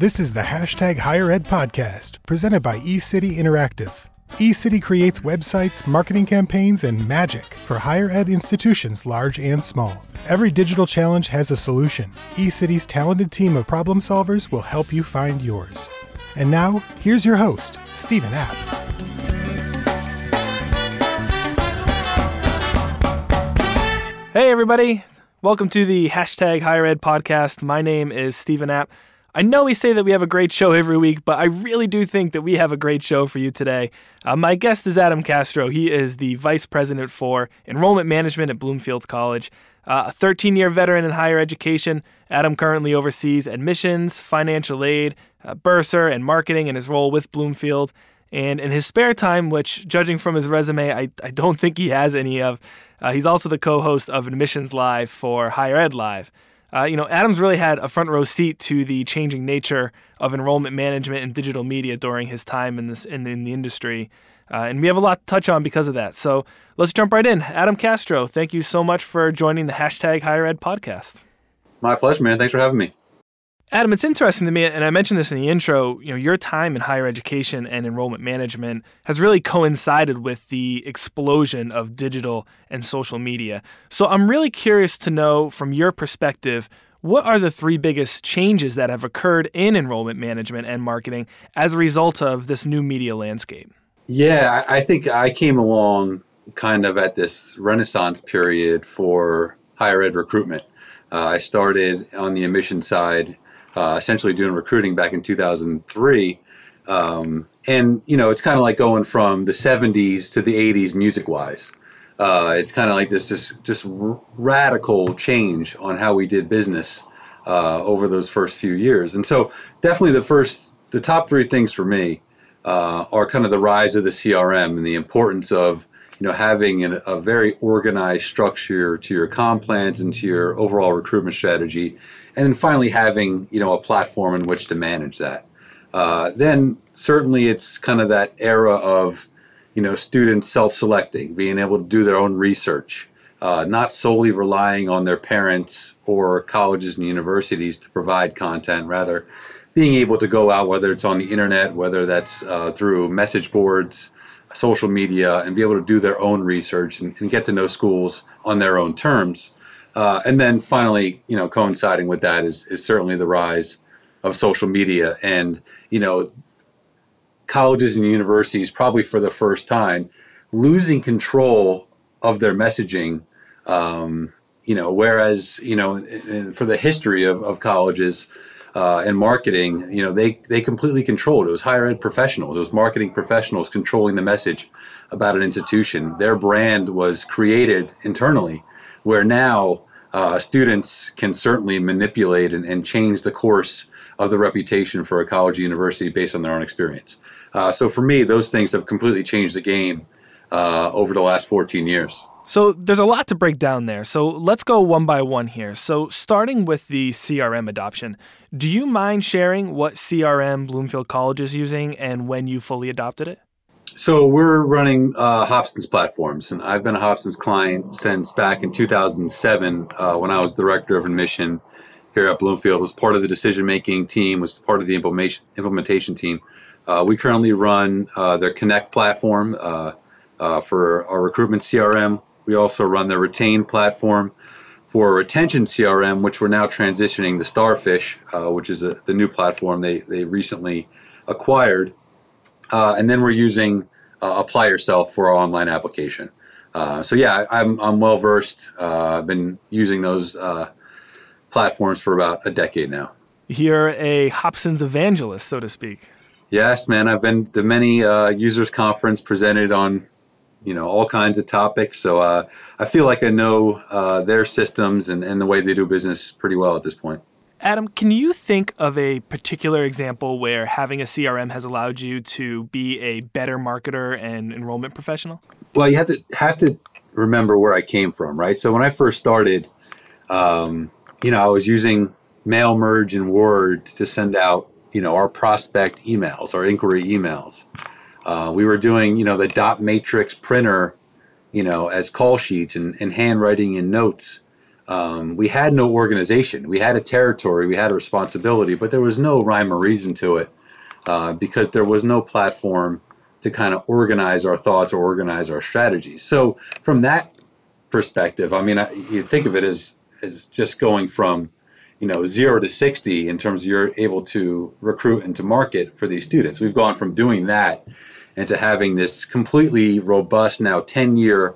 This is the hashtag Higher Ed podcast presented by eCity Interactive. eCity creates websites, marketing campaigns, and magic for higher ed institutions large and small. Every digital challenge has a solution. eCity's talented team of problem solvers will help you find yours. And now, here's your host, Stephen App. Hey, everybody. Welcome to the hashtag Higher Ed podcast. My name is Stephen App. I know we say that we have a great show every week, but I really do think that we have a great show for you today. Uh, my guest is Adam Castro. He is the Vice President for Enrollment Management at Bloomfield College. Uh, a 13 year veteran in higher education, Adam currently oversees admissions, financial aid, uh, bursar, and marketing in his role with Bloomfield. And in his spare time, which, judging from his resume, I, I don't think he has any of, uh, he's also the co host of Admissions Live for Higher Ed Live. Uh, you know, Adams really had a front row seat to the changing nature of enrollment management and digital media during his time in this in, in the industry. Uh, and we have a lot to touch on because of that. So let's jump right in. Adam Castro, thank you so much for joining the hashtag Higher Ed podcast. My pleasure, man. Thanks for having me. Adam, it's interesting to me, and I mentioned this in the intro. You know, your time in higher education and enrollment management has really coincided with the explosion of digital and social media. So I'm really curious to know, from your perspective, what are the three biggest changes that have occurred in enrollment management and marketing as a result of this new media landscape? Yeah, I think I came along kind of at this renaissance period for higher ed recruitment. Uh, I started on the admission side uh, essentially doing recruiting back in 2003. Um, and you know, it's kind of like going from the 70s to the 80s music wise. Uh, it's kind of like this just just radical change on how we did business uh, over those first few years. And so, definitely the first, the top three things for me uh, are kind of the rise of the CRM and the importance of you know having an, a very organized structure to your comp plans and to your overall recruitment strategy and then finally having you know a platform in which to manage that. Uh, then certainly it's kind of that era of you know students self-selecting, being able to do their own research, uh, not solely relying on their parents or colleges and universities to provide content, rather being able to go out, whether it's on the internet, whether that's uh, through message boards, social media, and be able to do their own research and, and get to know schools on their own terms. Uh, and then finally, you know, coinciding with that is, is certainly the rise of social media. And, you know, colleges and universities, probably for the first time, losing control of their messaging. Um, you know, whereas, you know, for the history of, of colleges, uh, and marketing, you know, they, they completely controlled. It was higher ed professionals, it was marketing professionals controlling the message about an institution. Their brand was created internally where now uh, students can certainly manipulate and, and, change the course of the reputation for a college or university based on their own experience. Uh, so for me, those things have completely changed the game uh, over the last 14 years. So there's a lot to break down there. So let's go one by one here. So starting with the CRM adoption, do you mind sharing what CRM Bloomfield College is using and when you fully adopted it? So we're running uh, Hobsons platforms, and I've been a Hobsons client since back in 2007 uh, when I was director of admission here at Bloomfield. Was part of the decision-making team, was part of the implementation implementation team. Uh, we currently run uh, their Connect platform uh, uh, for our recruitment CRM. We also run their Retain platform for retention CRM, which we're now transitioning to Starfish, which is a, the new platform they they recently acquired. Uh, and then we're using uh, Apply Yourself for our online application. Uh, so yeah, I'm, I'm well versed. Uh, I've been using those uh, platforms for about a decade now. You're a Hobsons evangelist, so to speak. Yes, man. I've been to many uh, users conference, presented on, you know, all kinds of topics. So I feel like I know their systems and, and the way they do business pretty well at this point. Adam, can you think of a particular example where having a CRM has allowed you to be a better marketer and enrollment professional? Well, you have to have to remember where I came from, right? So when I first started, um, you know, I was using mail merge and Word to send out, you know, our prospect emails, our inquiry emails. Uh, we were doing, you know, the dot matrix printer, you know, as call sheets and, and handwriting and notes um, we had no organization. We had a territory, we had a responsibility, but there was no rhyme or reason to it uh, because there was no platform to kind of organize our thoughts or organize our strategies. So from that perspective, I mean, I, you think of it as as just going from you know zero to 60 in terms of you're able to recruit and to market for these students we've gone from doing that into having this completely robust now 10 year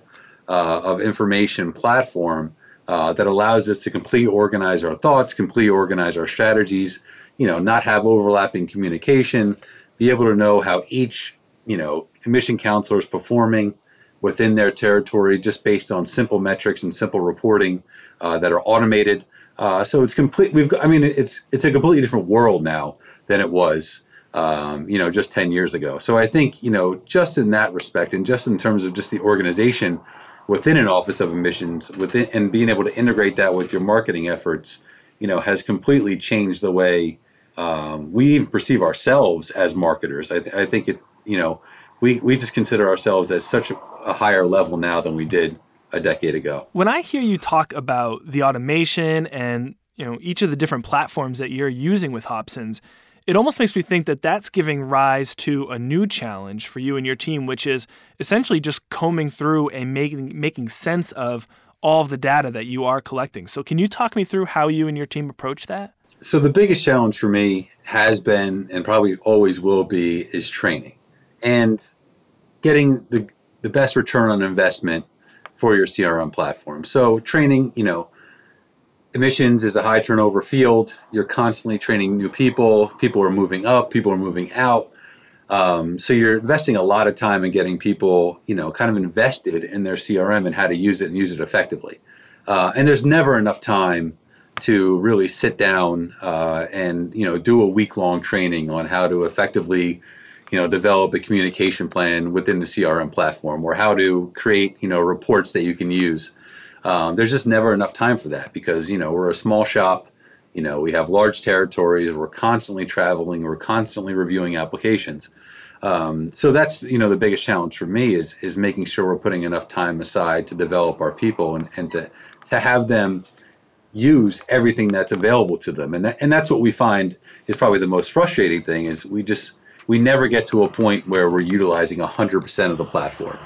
uh, of information platform uh, that allows us to completely organize our thoughts, completely organize our strategies, you know, not have overlapping communication, be able to know how each, you know, admission counselor is performing within their territory just based on simple metrics and simple reporting uh, that are automated. Uh, so it's complete. We've, got, I mean, it's it's a completely different world now than it was, um, you know, just 10 years ago. So I think, you know, just in that respect, and just in terms of just the organization within an office of admissions within and being able to integrate that with your marketing efforts you know has completely changed the way um, we even perceive ourselves as marketers. I, th- I, think it you know we, we just consider ourselves as such a, a higher level now than we did a decade ago. When i hear you talk about the automation and you know each of the different platforms that you're using with hobsons it almost makes me think that that's giving rise to a new challenge for you and your team, which is essentially just combing through and making making sense of all of the data that you are collecting. So, can you talk me through how you and your team approach that? So, the biggest challenge for me has been, and probably always will be, is training and getting the, the best return on investment for your CRM platform. So, training, you know, admissions is a high turnover field. You're constantly training new people. People are moving up. People are moving out. Um, so you're investing a lot of time in getting people, you know, kind of invested in their CRM and how to use it and use it effectively. Uh, and there's never enough time to really sit down uh, and you know do a week long training on how to effectively you know develop a communication plan within the CRM platform or how to create you know reports that you can use um, there's just never enough time for that because you know we're a small shop. You know we have large territories. We're constantly traveling. We're constantly reviewing applications. Um, so that's you know the biggest challenge for me is is making sure we're putting enough time aside to develop our people and, and to to have them use everything that's available to them and that, and that's what we find is probably the most frustrating thing is we just we never get to a point where we're utilizing 100% of the platform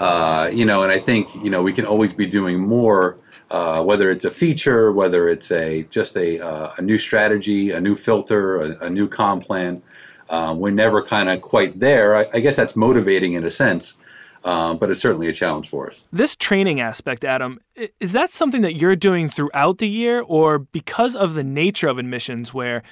uh, you know, and I think you know we can always be doing more. Uh, whether it's a feature, whether it's a just a, uh, a new strategy, a new filter, a, a new comp plan, um, we're never kind of quite there. I, I, guess that's motivating in a sense, um, but it's certainly a challenge for us. This training aspect, Adam, is that something that you're doing throughout the year, or because of the nature of admissions, where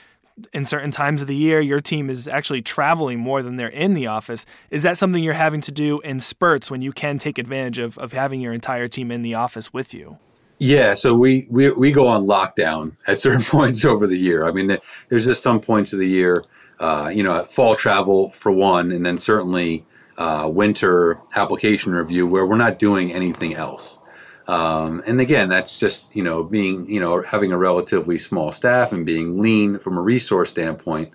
in certain times of the year your team is actually traveling more than they're in the office. Is that something you're having to do in spurts when you can take advantage of, of having your entire team in the office with you? Yeah so we, we we go on lockdown at certain points over the year. I mean there's just some points of the year uh, you know fall travel for one and then certainly uh, winter application review where we're not doing anything else um, and again, that's just you know being you know having a relatively small staff and being lean from a resource standpoint,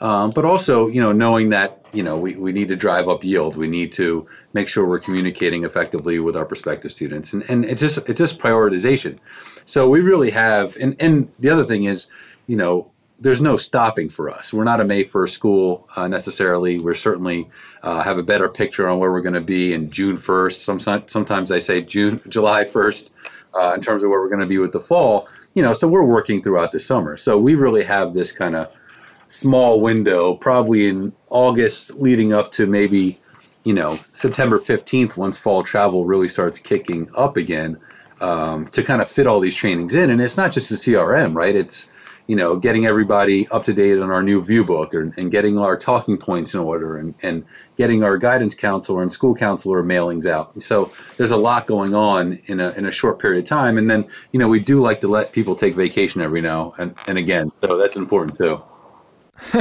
um, but also you know knowing that you know we, we need to drive up yield. We need to make sure we're communicating effectively with our prospective students, and and it's just it's just prioritization. So we really have, and and the other thing is, you know, there's no stopping for us. We're not a May 1st school uh, necessarily. We're certainly uh, have a better picture on where we're going to be in June 1st. Some, sometimes I say June, July 1st uh, in terms of where we're going to be with the fall. You know, so we're working throughout the summer. So we really have this kind of small window, probably in August, leading up to maybe, you know, September 15th, once fall travel really starts kicking up again, um, to kind of fit all these trainings in. And it's not just the CRM, right? It's you know, getting everybody up to date on our new view book and, and getting our talking points in order and, and getting our guidance counselor and school counselor mailings out. So there's a lot going on in a, in a short period of time. And then, you know, we do like to let people take vacation every now and, and again. So that's important too.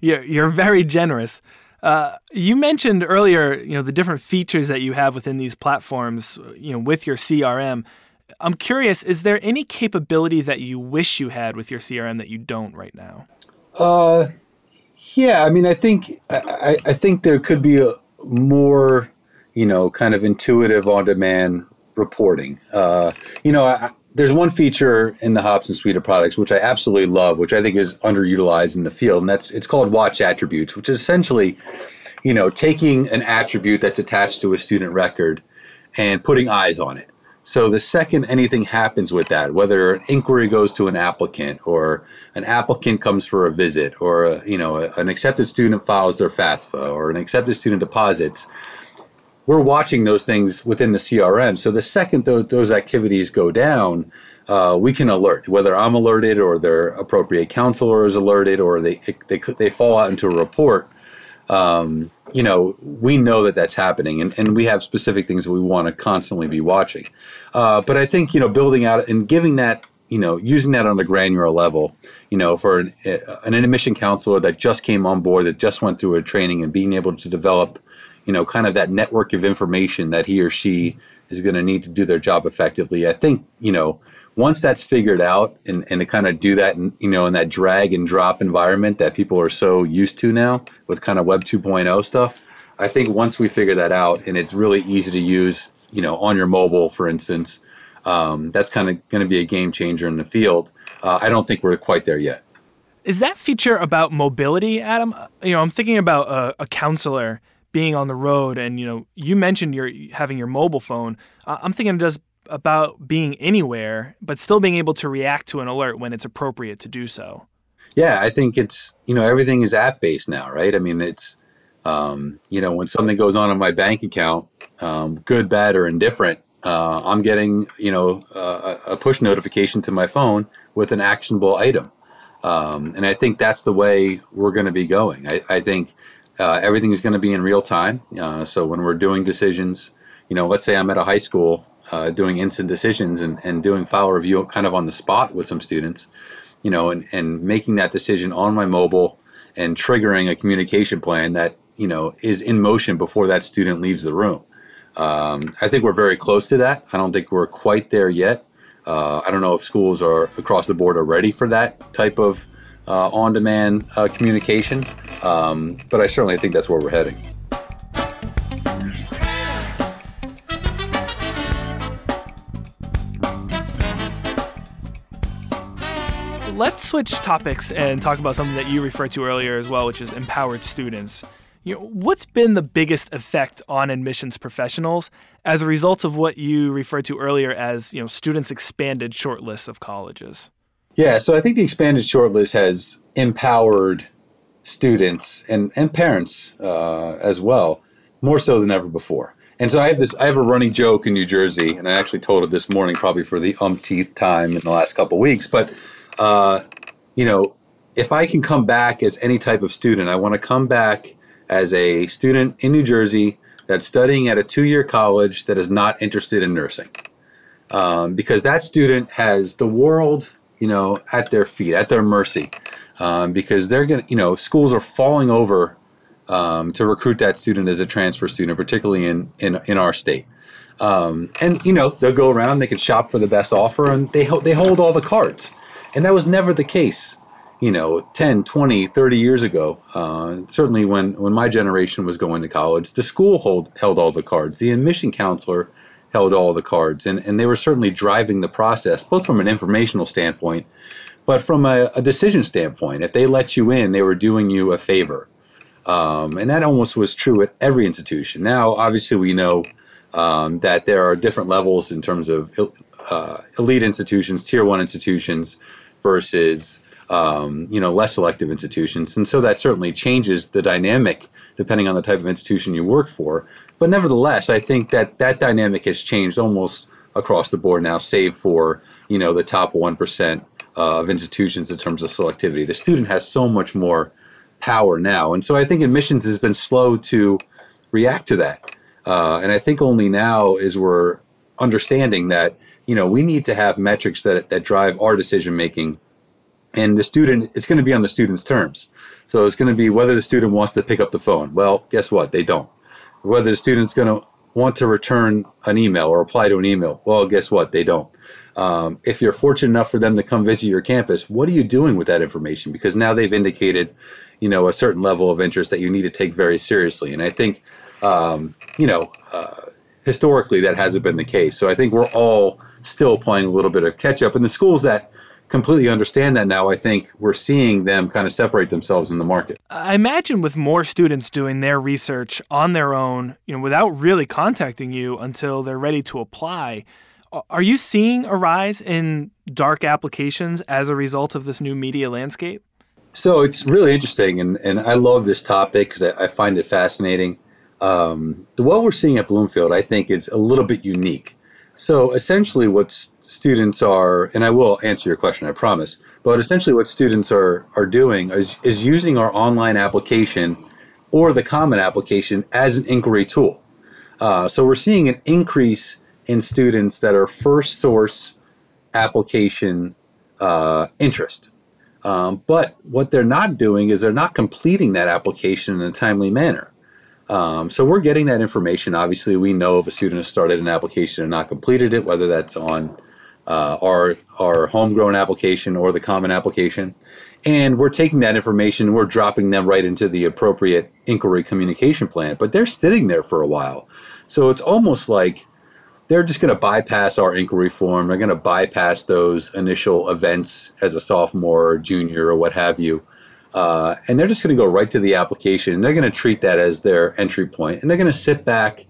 you're, you're very generous. Uh, you mentioned earlier, you know, the different features that you have within these platforms, you know, with your CRM. I'm curious, is there any capability that you wish you had with your CRM that you don't right now? Uh, yeah, I mean, I think I, I think there could be a more, you know, kind of intuitive on-demand reporting. Uh, you know, I, there's one feature in the Hobson suite of products which I absolutely love, which I think is underutilized in the field, and that's it's called Watch Attributes, which is essentially, you know, taking an attribute that's attached to a student record and putting eyes on it. So the second anything happens with that, whether an inquiry goes to an applicant or an applicant comes for a visit or a, you know an accepted student files their FAFSA or an accepted student deposits, we're watching those things within the CRM. So the second those, those activities go down, uh, we can alert whether I'm alerted or their appropriate counselor is alerted or they they they fall out into a report um, you know, we know that that's happening, and, and we have specific things that we want to constantly be watching. Uh, but I think you know, building out and giving that, you know, using that on a granular level, you know, for an, an admission counselor that just came on board, that just went through a training, and being able to develop, you know, kind of that network of information that he or she is going to need to do their job effectively. I think you know once that's figured out and, and to kind of do that in, you know in that drag and drop environment that people are so used to now with kind of web 2.0 stuff i think once we figure that out and it's really easy to use you know on your mobile for instance um, that's kind of going to be a game changer in the field. Uh, i don't think we're quite there yet. Is that feature about mobility adam? You know i'm thinking about a, a counselor being on the road and you know you mentioned your having your mobile phone. I'm thinking does about being anywhere, but still being able to react to an alert when it's appropriate to do so. Yeah, I think it's you know everything is app based now, right? I mean, it's um, you know when something goes on in my bank account, um, good, bad, or indifferent, uh, I'm getting you know uh, a push notification to my phone with an actionable item, um, and I think that's the way we're going to be going. I, I think uh, everything is going to be in real time. Uh, so when we're doing decisions, you know, let's say I'm at a high school uh, doing instant decisions and, and doing file review kind of on the spot with some students, you know, and, and making that decision on my mobile and triggering a communication plan that, you know, is in motion before that student leaves the room. Um, I think we're very close to that. I don't think we're quite there yet. Uh, I don't know if schools are across the board are ready for that type of uh, on-demand uh, communication, um, but I certainly think that's where we're heading. Switch topics and talk about something that you referred to earlier as well, which is empowered students. You know, what's been the biggest effect on admissions professionals as a result of what you referred to earlier as you know students' expanded shortlists of colleges? Yeah, so I think the expanded shortlist has empowered students and, and parents uh, as well, more so than ever before. And so I have this, I have a running joke in New Jersey, and I actually told it this morning, probably for the umpteenth time in the last couple of weeks. But uh, you know, if I can come back as any type of student, I want to come back as a student in New Jersey that's studying at a two year college that is not interested in nursing. Um, because that student has the world, you know, at their feet, at their mercy. Um, because they're going to, you know, schools are falling over um, to recruit that student as a transfer student, particularly in, in, in our state. Um, and, you know, they'll go around, they can shop for the best offer, and they, ho- they hold all the cards. And that was never the case, you know, 10, 20, 30 years ago. Uh, certainly when, when my generation was going to college, the school hold, held all the cards. The admission counselor held all the cards. And, and they were certainly driving the process, both from an informational standpoint, but from a, a decision standpoint. If they let you in, they were doing you a favor. Um, and that almost was true at every institution. Now, obviously, we know um, that there are different levels in terms of uh, elite institutions, tier one institutions, versus um, you know less selective institutions, and so that certainly changes the dynamic depending on the type of institution you work for. But nevertheless, I think that that dynamic has changed almost across the board now, save for you know the top one percent uh, of institutions in terms of selectivity. The student has so much more power now, and so I think admissions has been slow to react to that. Uh, and I think only now is we're understanding that you know, we need to have metrics that, that drive our decision making. And the student, it's going to be on the student's terms. So it's going to be whether the student wants to pick up the phone. Well, guess what? They don't. Whether the student's going to want to return an email or apply to an email. Well, guess what? They don't. Um, if you're fortunate enough for them to come visit your campus, what are you doing with that information? Because now they've indicated, you know, a certain level of interest that you need to take very seriously. And I think, um, you know, uh, historically that hasn't been the case. So I think we're all still playing a little bit of catch up. And the schools that completely understand that now, I think we're seeing them kind of separate themselves in the market. I imagine with more students doing their research on their own, you know, without really contacting you until they're ready to apply, are you seeing a rise in dark applications as a result of this new media landscape? So it's really interesting, and, and I love this topic because I, I, find it fascinating. Um, the what we're seeing at Bloomfield, I think, is a little bit unique. So essentially, what students are, and I will answer your question, I promise. But essentially, what students are are doing is is using our online application or the Common application as an inquiry tool. Uh, so we're seeing an increase in students that are first source application uh, interest. Um, but what they're not doing is they're not completing that application in a timely manner. Um, so we're getting that information. Obviously, we know if a student has started an application and not completed it, whether that's on uh, our our homegrown application or the common application, and we're taking that information and we're dropping them right into the appropriate inquiry communication plan. But they're sitting there for a while, so it's almost like they're just going to bypass our inquiry form. They're going to bypass those initial events as a sophomore or junior or what have you. Uh, and they're just going to go right to the application. And they're going to treat that as their entry. And they're going to sit back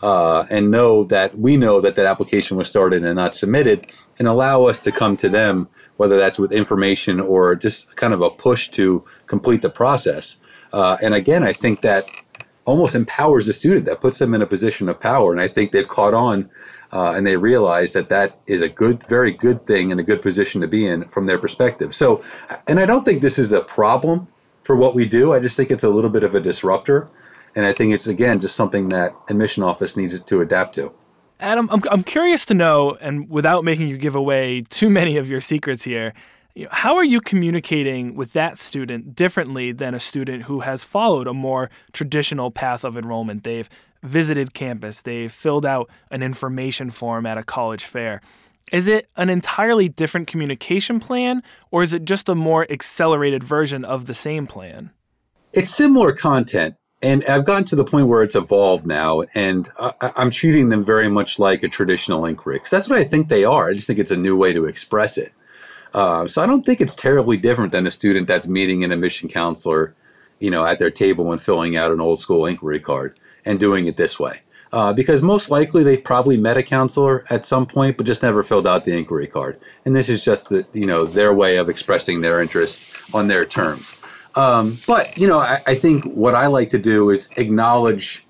uh, and know that we know that that application was started and not submitted and allow us to come to them, whether that's with information or just kind of a push to complete the process. Uh, and again, I think that almost empowers the student, that puts them in a position of power. And I think they've caught on uh, and they realize that that is a good, very good thing and a good position to be in from their perspective. So, and I don't think this is a problem for what we do. I just think it's a little bit of a disruptor, and I think it's again just something that admission office needs to adapt to. Adam, I'm I'm curious to know, and without making you give away too many of your secrets here. how are you communicating with that student differently than a student who has followed a more traditional path of enrollment? They've visited campus, they filled out an information form at a college fair. Is it an entirely different communication plan, or is it just a more accelerated version of the same plan? It's similar content, and I've gotten to the point where it's evolved now, and I, am treating them very much like a traditional inquiry because that's what I think they are. I just think it's a new way to express it. Uh, so I don't think it's terribly different than a student that's meeting an admission counselor, you know, at their table and filling out an old school inquiry card and doing it this way. Uh, because most likely they've probably met a counselor at some point, but just never filled out the inquiry card. And this is just the, you know their way of expressing their interest on their terms. Um, but you know, I, I think what I like to do is acknowledge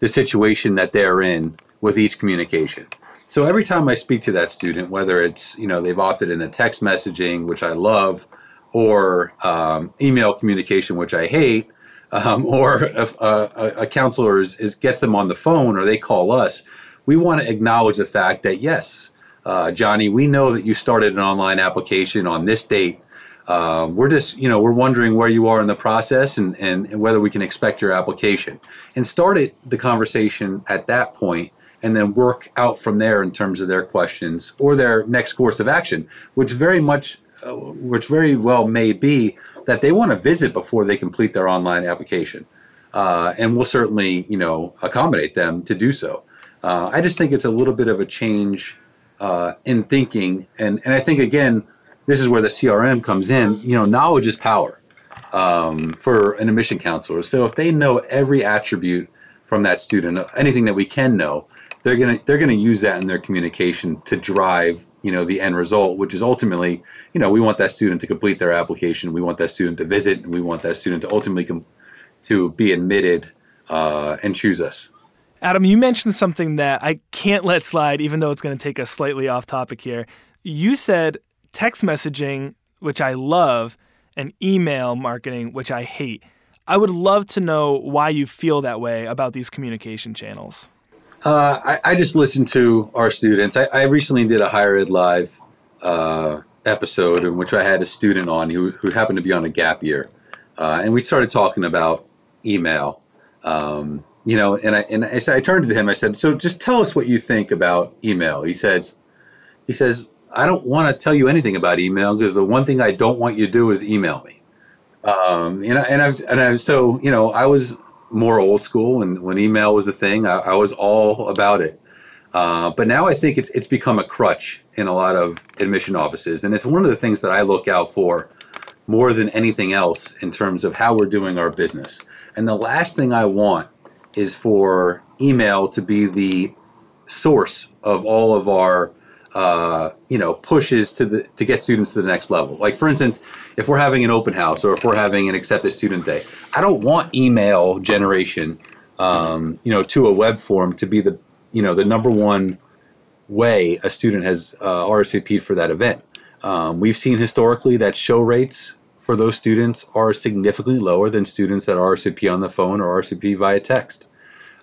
the situation that they're in with each communication. So every time I speak to that student, whether it's you know they've opted in the text messaging, which I love, or um, email communication, which I hate, um, or if a, a counselor is, is, gets them on the phone or they call us, we want to acknowledge the fact that yes, uh, Johnny, we know that you started an online application on this date. Um, we're just, you know, we're wondering where you are in the process and, and, and whether we can expect your application. And start it, the conversation at that point and then work out from there in terms of their questions or their next course of action, which very much, uh, which very well may be that they want to visit before they complete their online application. Uh, and we'll certainly, you know, accommodate them to do so. Uh, I just think it's a little bit of a change uh, in thinking, and and I think again, this is where the CRM comes in. You know, knowledge is power um, for an admission counselor. So if they know every attribute from that student, anything that we can know, they're gonna they're gonna use that in their communication to drive you know the end result, which is ultimately you know, we want that student to complete their application. We want that student to visit. And we want that student to ultimately com- to be admitted uh, and choose us. Adam, you mentioned something that I can't let slide, even though it's going to take us slightly off topic here. You said text messaging, which I love, and email marketing, which I hate. I would love to know why you feel that way about these communication channels. Uh, I, I, just listen to our students. I, I recently did a higher ed live uh, episode in which I had a student on who, who happened to be on a gap year. Uh, and we started talking about email. Um, you know, and I and I, said, I turned to him. I said, "So just tell us what you think about email." He says, "He says I don't want to tell you anything about email because the one thing I don't want you to do is email me." Um, and I, and I and I so you know I was more old school, and when email was a thing, I, I was all about it. Uh, but now I think it's it's become a crutch in a lot of admission offices, and it's one of the things that I look out for more than anything else in terms of how we're doing our business. And the last thing I want is for email to be the source of all of our uh, you know pushes to the to get students to the next level. Like for instance, if we're having an open house or if we're having an accepted student day, I don't want email generation, um, you know, to a web form to be the you know the number one way a student has uh, RSVP'd for that event. Um, we've seen historically that show rates for those students are significantly lower than students that RSVP on the phone or RSVP via text.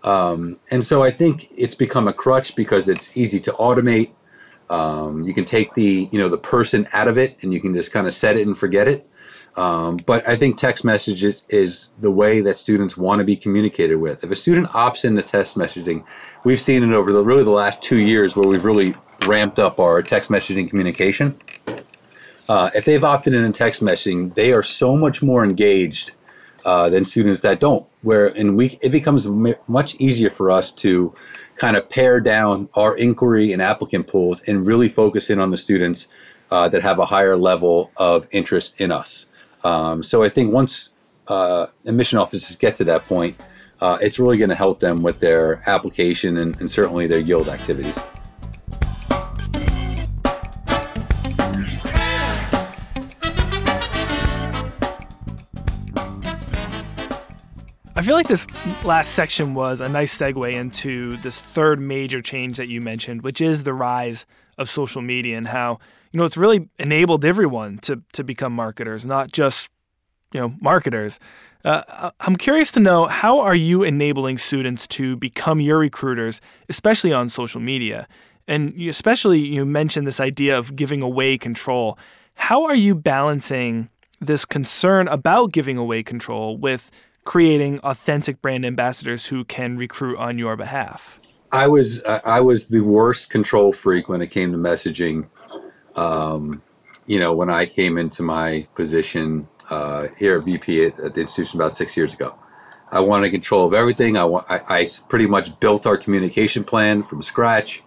Um, and so I think it's become a crutch because it's easy to automate. Um, you can take the you know the person out of it and you can just kind of set it and forget it. Um, but I think text messages is the way that students want to be communicated with. If a student opts into text messaging, we've seen it over the really the last two years where we've really ramped up our text messaging communication. Uh, if they've opted in text messaging, they are so much more engaged uh, than students that don't. Where in we it becomes m- much easier for us to kind of pare down our inquiry and applicant pools and really focus in on the students uh, that have a higher level of interest in us. Um, so I think once uh, admission offices get to that point, uh, it's really going to help them with their application and, and certainly their yield activities. I feel like this last section was a nice segue into this third major change that you mentioned, which is the rise of social media and how you know it's really enabled everyone to to become marketers, not just you know marketers. Uh, I'm curious to know how are you enabling students to become your recruiters, especially on social media, and you, especially you mentioned this idea of giving away control. How are you balancing this concern about giving away control with creating authentic brand ambassadors who can recruit on your behalf? I was I was the worst control freak when it came to messaging. Um, you know, when I came into my position uh, here at VP at, at, the institution about six years ago, I wanted control of everything. I, I, I pretty much built our communication plan from scratch.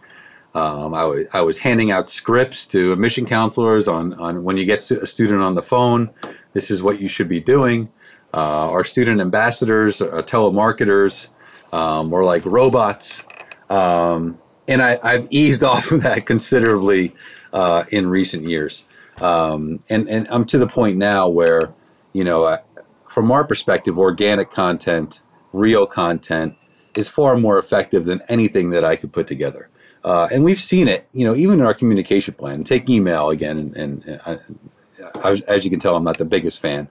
Um, I, w- I was handing out scripts to admission counselors on, on when you get a student on the phone, this is what you should be doing. Uh, our student ambassadors, uh, telemarketers, um, like robots. Um, and I, have eased off of that considerably uh, in recent years. Um, and, and I'm to the point now where, you know, uh, from our perspective, organic content, real content is far more effective than anything that I could put together. Uh, and we've seen it, you know, even in our communication plan. Take email again, and, and, and As you can tell, I'm not the biggest fan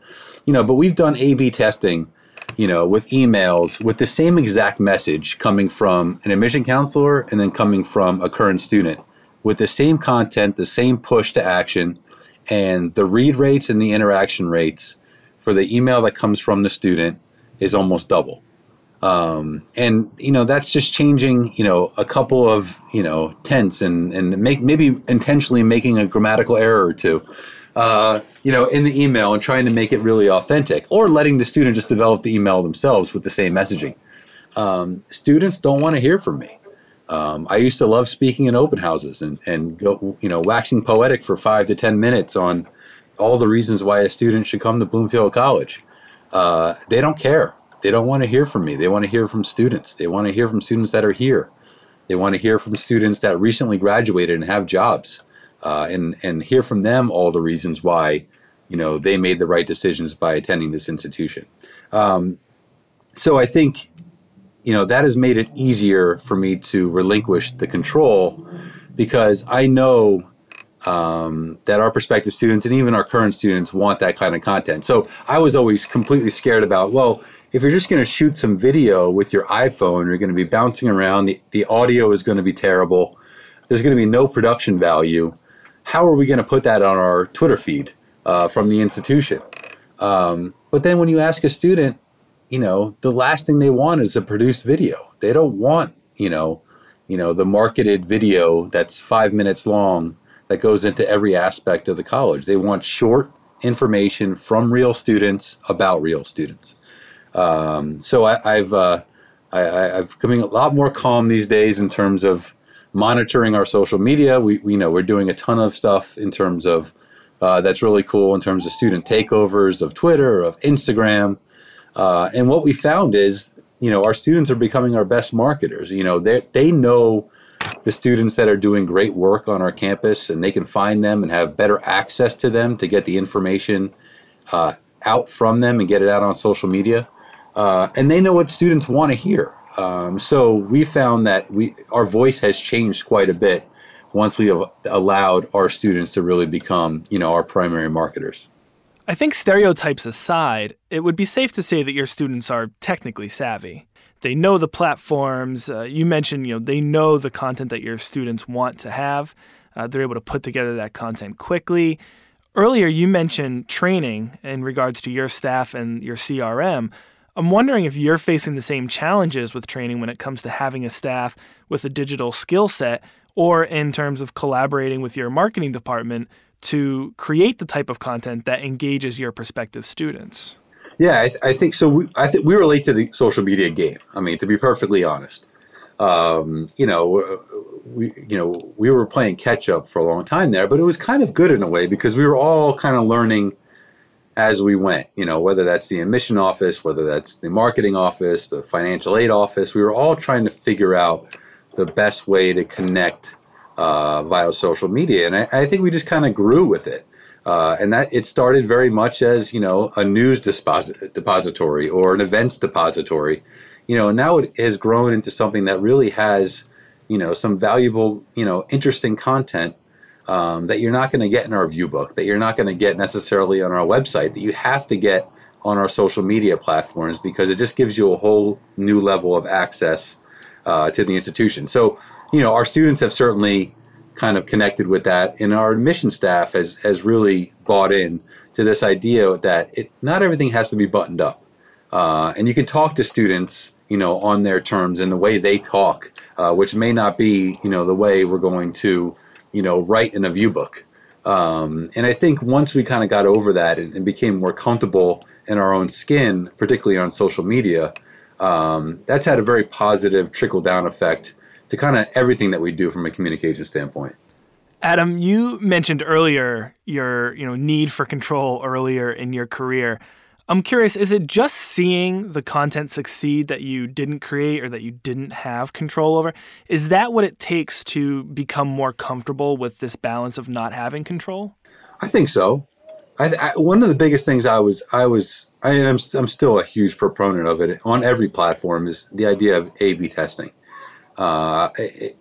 you know, but we've done A/B testing, you know, with emails with the same exact message coming from an admission counselor and then coming from a current student, with the same content, the same push to action, and the read rates and the interaction rates for the email that comes from the student is almost double. Um, and you know that's just changing you know a couple of you know tense and and make maybe intentionally making a grammatical error or two uh, you know, in the email and trying to make it really authentic, or letting the student just develop the email themselves with the same messaging. Um, students don't want to hear from me. Um, I used to love speaking in open houses and, and go, you know, waxing poetic for five to 10 minutes on all the reasons why a student should come to Bloomfield College. Uh, they don't care. They don't want to hear from me. They want to hear from students. They want to hear from students that are here. They want to hear from students that recently graduated and have jobs uh, and and hear from them all the reasons why you know they made the right decisions by attending this institution. Um, so I think you know that has made it easier for me to relinquish the control because I know um, that our prospective students and even our current students want that kind of content. So I was always completely scared about well. If you're just going to shoot some video with your iPhone, you're going to be bouncing around. The, the audio is going to be terrible. There's going to be no production value how are we going to put that on our Twitter feed uh, from the institution? Um, but then when you ask a student, you know, the last thing they want is a produced video. They don't want, you know, you know, the marketed video that's five minutes long that goes into every aspect of the college. They want short information from real students about real students. Um, so I, have uh, I, have becoming a lot more calm these days in terms of monitoring our social media. We, we know we're doing a ton of stuff in terms of uh, that's really cool in terms of student takeovers of Twitter, of Instagram. Uh, and what we found is, you know, our students are becoming our best marketers. You know, they they know the students that are doing great work on our campus, and they can find them and have better access to them to get the information uh, out from them and get it out on social media. Uh, and they know what students want to hear. Um, so we found that we our voice has changed quite a bit once we have allowed our students to really become, you know, our primary marketers. I think stereotypes aside, it would be safe to say that your students are technically savvy. They know the platforms. Uh, you mentioned, you know, they know the content that your students want to have. Uh, they're able to put together that content quickly. Earlier, you mentioned training in regards to your staff and your CRM. I'm wondering if you're facing the same challenges with training when it comes to having a staff with a digital skill set or in terms of collaborating with your marketing department to create the type of content that engages your prospective students. Yeah, I, th- I think so. We, I think we relate to the social media game. I mean, to be perfectly honest, um, you know, we you know we were playing catch up for a long time there, but it was kind of good in a way because we were all kind of learning as we went. You know, whether that's the admission office, whether that's the marketing office, the financial aid office, we were all trying to figure out the best way to connect uh, via social media. And I, I think we just kind of grew with it. Uh, and that it started very much as you know a news deposit, depository or an events depository, you know. And now it has grown into something that really has, you know, some valuable, you know, interesting content um, that you're not going to get in our view book, that you're not going to get necessarily on our website, that you have to get on our social media platforms because it just gives you a whole new level of access uh, to the institution. So, you know, our students have certainly kind of connected with that, and our admission staff has has really bought in to this idea that it not everything has to be buttoned up, uh, and you can talk to students, you know, on their terms and the way they talk, uh, which may not be, you know, the way we're going to, you know, write in a view book. Um, and I think once we kind of got over that and, and became more comfortable in our own skin, particularly on social media, um, that's had a very positive trickle down effect to kind of everything that we do from a communication standpoint. Adam, you mentioned earlier your you know need for control earlier in your career. I'm curious, is it just seeing the content succeed that you didn't create or that you didn't have control over? Is that what it takes to become more comfortable with this balance of not having control? I think so. I, I, one of the biggest things I was I was I am I'm still a huge proponent of it on every platform is the idea of A/B testing. Uh, it,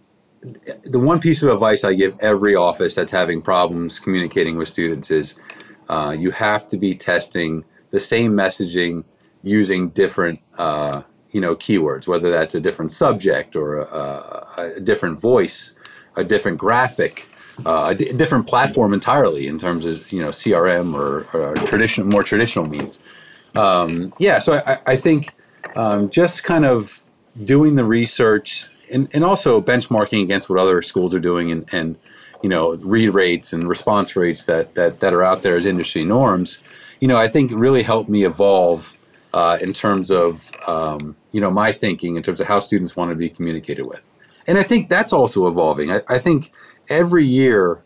the one piece of advice I give every office that's having problems communicating with students is uh, you have to be testing the same messaging using different uh, you know keywords, whether that's a different subject or a, a different voice, a different graphic uh, a d- different platform entirely in terms of you know CRM or, or traditional, more traditional means. Um, yeah, so I, I think um, just kind of doing the research and, and also benchmarking against what other schools are doing and, and you know read rates and response rates that, that that are out there as industry norms. You know, I think really helped me evolve uh, in terms of um, you know my thinking in terms of how students want to be communicated with, and I think that's also evolving. I, I think every year,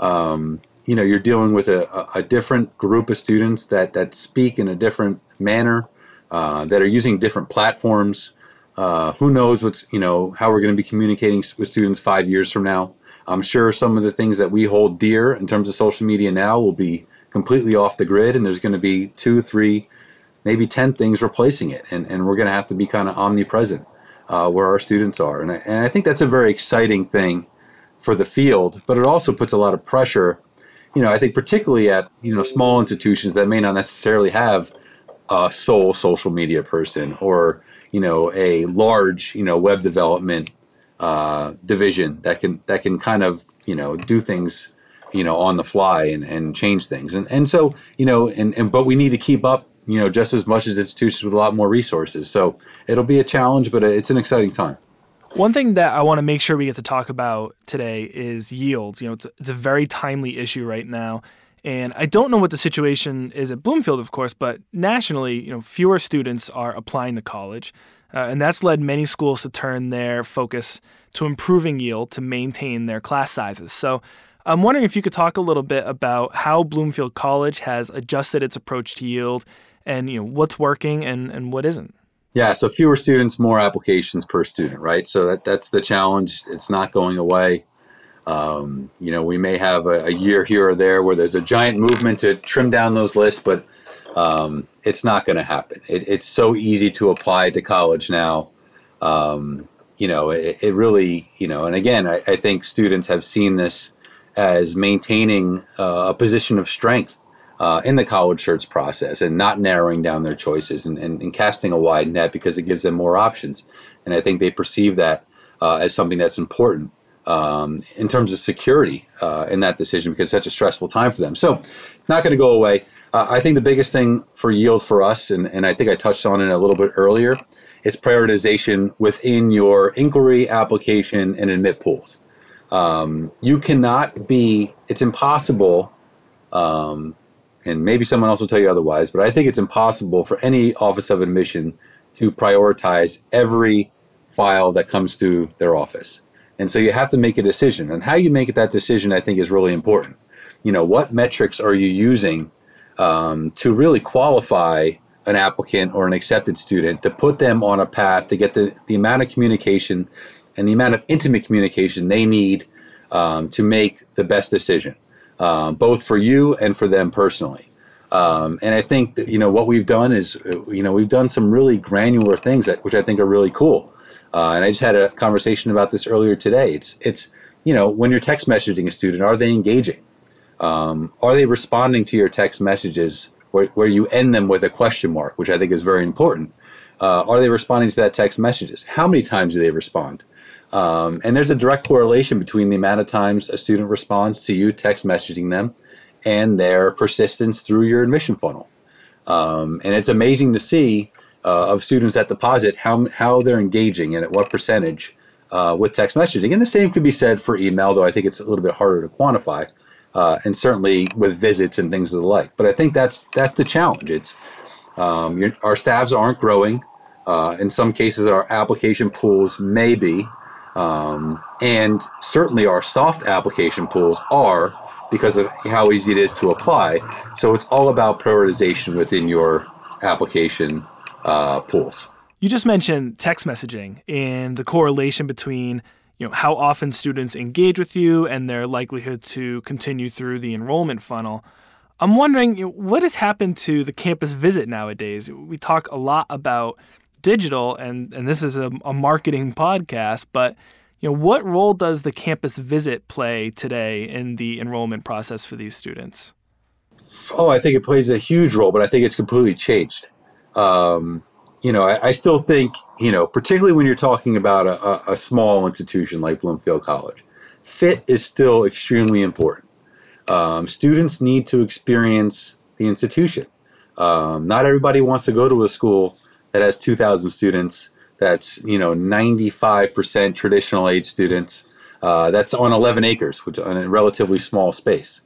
um, you know, you're dealing with a, a, different group of students that, that speak in a different manner, uh, that are using different platforms. Uh, who knows what's, you know, how we're going to be communicating with students five years from now. I'm sure some of the things that we hold dear in terms of social media now will be completely off the grid, and there's going to be two, three, maybe 10 things replacing it. And, and we're going to have to be kind of omnipresent uh, where our students are. And I, and I think that's a very exciting thing for the field, but it also puts a lot of pressure. You know, I think particularly at you know small institutions that may not necessarily have a sole social media person or you know a large you know web development uh, division that can that can kind of you know do things you know on the fly and, and change things and and so you know and, and but we need to keep up you know just as much as institutions with a lot more resources so it'll be a challenge but it's an exciting time one thing that I want to make sure we get to talk about today is yields. You know, it's a, it's a very timely issue right now. And I don't know what the situation is at Bloomfield, of course, but nationally, you know, fewer students are applying to college. Uh, and that's led many schools to turn their focus to improving yield to maintain their class sizes. So I'm wondering if you could talk a little bit about how Bloomfield College has adjusted its approach to yield and you know what's working and, and what isn't. Yeah, so fewer students, more applications per student, right? So that, that's the challenge. It's not going away. Um, you know, we may have a, a, year here or there where there's a giant movement to trim down those lists, but um, it's not going to happen. It, it's so easy to apply to college now. Um, you know, it, it, really, you know, and again, I, I, think students have seen this as maintaining uh, a position of strength uh, in the college search process and not narrowing down their choices and, and, and, casting a wide net because it gives them more options. And I think they perceive that uh, as something that's important um, in terms of security uh, in that decision because it's such a stressful time for them. So, not going to go away. Uh, I think the biggest thing for yield for us, and, and I think I touched on it a little bit earlier, is prioritization within your inquiry, application, and admit pools. Um, you cannot be, it's impossible, um, and maybe someone else will tell you otherwise, but I think it's impossible for any Office of Admission to prioritize every file that comes through their office. And so you have to make a decision. And how you make that decision, I think, is really important. You know, what metrics are you using um, to really qualify an applicant or an accepted student to put them on a path to get the, the amount of communication and the amount of intimate communication they need um, to make the best decision, um, both for you and for them personally. Um, and I think that, you know, what we've done is, you know, we've done some really granular things that, which I think are really cool. Uh, and I just had a conversation about this earlier today. It's, it's, you know, when you're text messaging a student, are they engaging? Um, are they responding to your text messages where, where you end them with a question mark, which I think is very important? Uh, are they responding to that text messages? How many times do they respond? Um, and there's a direct correlation between the amount of times a student responds to you text messaging them and their persistence through your admission funnel. Um, and it's amazing to see uh, of students that deposit how, how they're engaging and at what percentage uh, with text messaging. And the same could be said for email, though I think it's a little bit harder to quantify, uh, and certainly with visits and things of the like. But I think that's that's the challenge. It's um, our staffs aren't growing. Uh, in some cases, our application pools may be, um, and certainly our soft application pools are because of how easy it is to apply. So it's all about prioritization within your application uh, pools. You just mentioned text messaging and the correlation between you know how often students engage with you and their likelihood to continue through the enrollment funnel. I'm wondering you know, what has happened to the campus visit nowadays. We talk a lot about digital, and and this is a, a marketing podcast, but you know what role does the campus visit play today in the enrollment process for these students? Oh, I think it plays a huge role, but I think it's completely changed. Um, you know, I, I, still think, you know, particularly when you're talking about a, a, small institution like Bloomfield College, fit is still extremely important. Um, students need to experience the institution. Um, not everybody wants to go to a school that has 2,000 students. That's you know 95% traditional age students. Uh, that's on 11 acres, which on a relatively small space.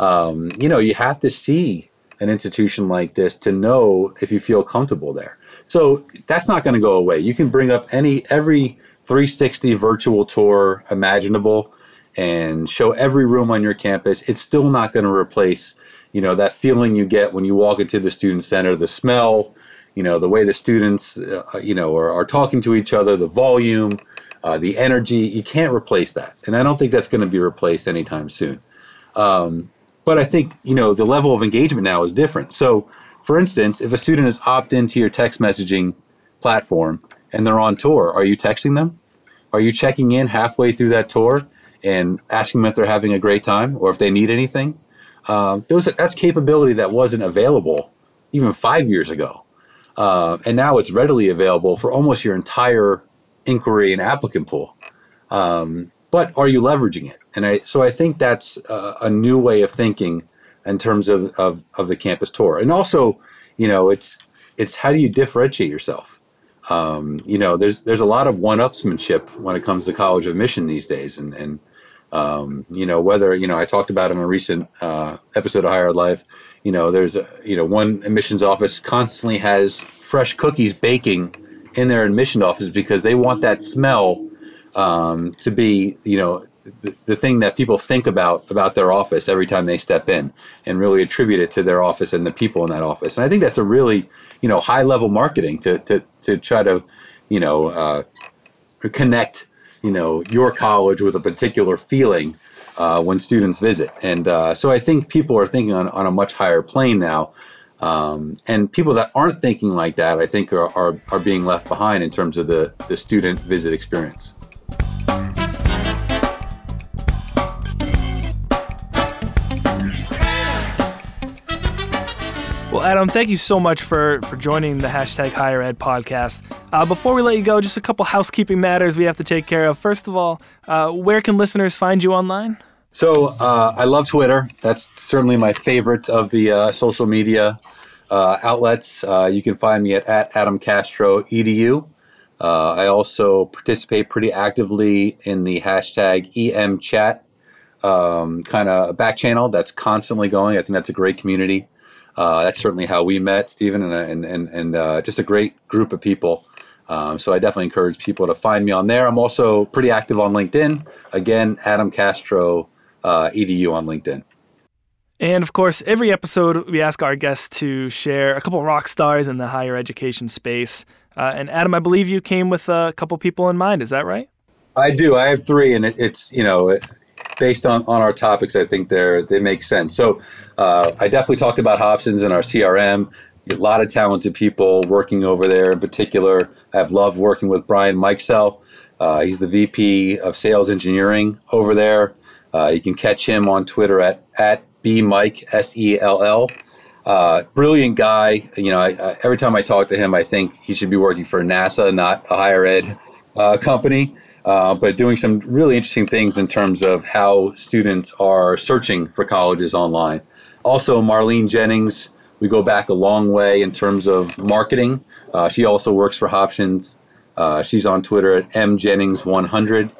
Um, you know, you have to see an institution like this to know if you feel comfortable there. So that's not going to go away. You can bring up any every 360 virtual tour imaginable and show every room on your campus. It's still not going to replace, you know, that feeling you get when you walk into the student center, the smell, you know, the way the students, uh, you know, are, are, talking to each other, the volume, uh, the energy. You can't replace that, and I don't think that's going to be replaced anytime soon. Um, but I think you know the level of engagement now is different. So, for instance, if a student is opt into your text messaging platform and they're on tour, are you texting them? Are you checking in halfway through that tour and asking them if they're having a great time or if they need anything? Um, those that's capability that wasn't available even five years ago, uh, and now it's readily available for almost your entire inquiry and applicant pool. Um, but are you leveraging it? And I, so I think that's a, a new way of thinking in terms of, of, of, the campus tour. And also, you know, it's it's how do you differentiate yourself? Um, you know, there's there's a lot of one-upsmanship when it comes to college admission these days, and and um, you know whether you know I talked about in a recent uh, episode of Higher Ed Live. You know, there's a, you know one admissions office constantly has fresh cookies baking in their admission office because they want that smell um, to be, you know, the, the thing that people think about about their office every time they step in and really attribute it to their office and the people in that office. And I think that's a really, you know, high level marketing to, to, to try to, you know, uh, connect, you know, your college with a particular feeling uh, when students visit. And uh, so I think people are thinking on, on a much higher plane now. Um, and people that aren't thinking like that, I think, are, are, are being left behind in terms of the, the student visit experience. Adam, thank you so much for, for joining the hashtag Higher Ed podcast. Uh, before we let you go, just a couple housekeeping matters we have to take care of. First of all, uh, where can listeners find you online? So uh, I love Twitter. That's certainly my favorite of the uh, social media uh, outlets. Uh, you can find me at, at Adam Castro Edu. I also participate pretty actively in the hashtag EMChat um, kind of back channel that's constantly going. I think that's a great community. Uh, that's certainly how we met, Stephen, and and and, and uh, just a great group of people. Um, so I definitely encourage people to find me on there. I'm also pretty active on LinkedIn. Again, Adam Castro, uh, edu on LinkedIn. And of course, every episode we ask our guests to share a couple rock stars in the higher education space. Uh, and Adam, I believe you came with a couple people in mind. Is that right? I do. I have three, and it, it's you know based on, on our topics, I think they're they make sense. So uh, I definitely talked about Hobsons and our CRM. A lot of talented people working over there. In particular, I've loved working with Brian Mikesell. Uh, he's the VP of Sales Engineering over there. Uh, you can catch him on Twitter at at bmike s e l l. Uh, brilliant guy. You know, I, I, every time I talk to him, I think he should be working for NASA, not a higher ed uh, company uh, but doing some really interesting things in terms of how students are searching for colleges online. Also, Marlene Jennings, we go back a long way in terms of marketing. Uh, she also works for Hobsons. Uh, she's on Twitter at mjennings100.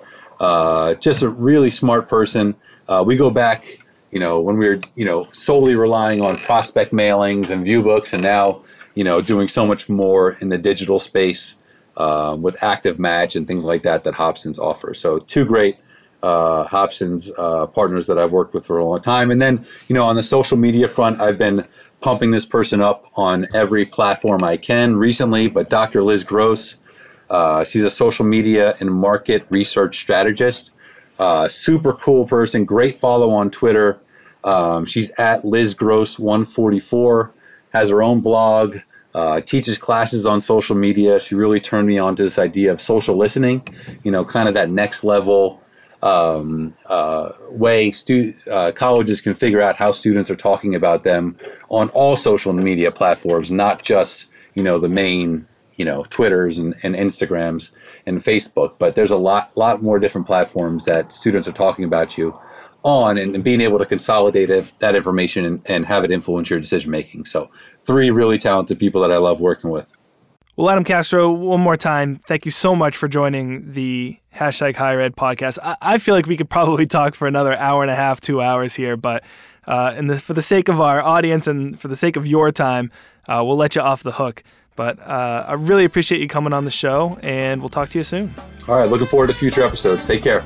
Uh, just a really smart person. Uh, we go back, you know, when we were, you know, solely relying on prospect mailings and view books, and now, you know, doing so much more in the digital space uh, with Active Match and things like that that Hobsons offers. So two great uh, Hobsons uh, partners that I've worked with for a long time. And then, you know, on the social media front, I've been pumping this person up on every platform I can recently. But Dr. Liz Gross, uh, she's a social media and market research strategist. Uh, super cool person, great follow on Twitter. Um, she's at Liz Gross 144, has her own blog uh, teaches classes on social media. She really turned me on to this idea of social listening, you know, kind of that next level um, uh, way stu- uh, colleges can figure out how students are talking about them on all social media platforms, not just, you know, the main, you know, Twitters and, and Instagrams and Facebook, but there's a lot, lot more different platforms that students are talking about you on and, being able to consolidate that information and, and have it influence your decision making. So, three really talented people that I love working with. Well, Adam Castro, one more time, thank you so much for joining the hashtag higher ed podcast. I, I feel like we could probably talk for another hour and a half, two hours here, but uh, and the, for the sake of our audience and for the sake of your time, uh, we'll let you off the hook. But uh, I really appreciate you coming on the show, and we'll talk to you soon. All right, looking forward to future episodes. Take care.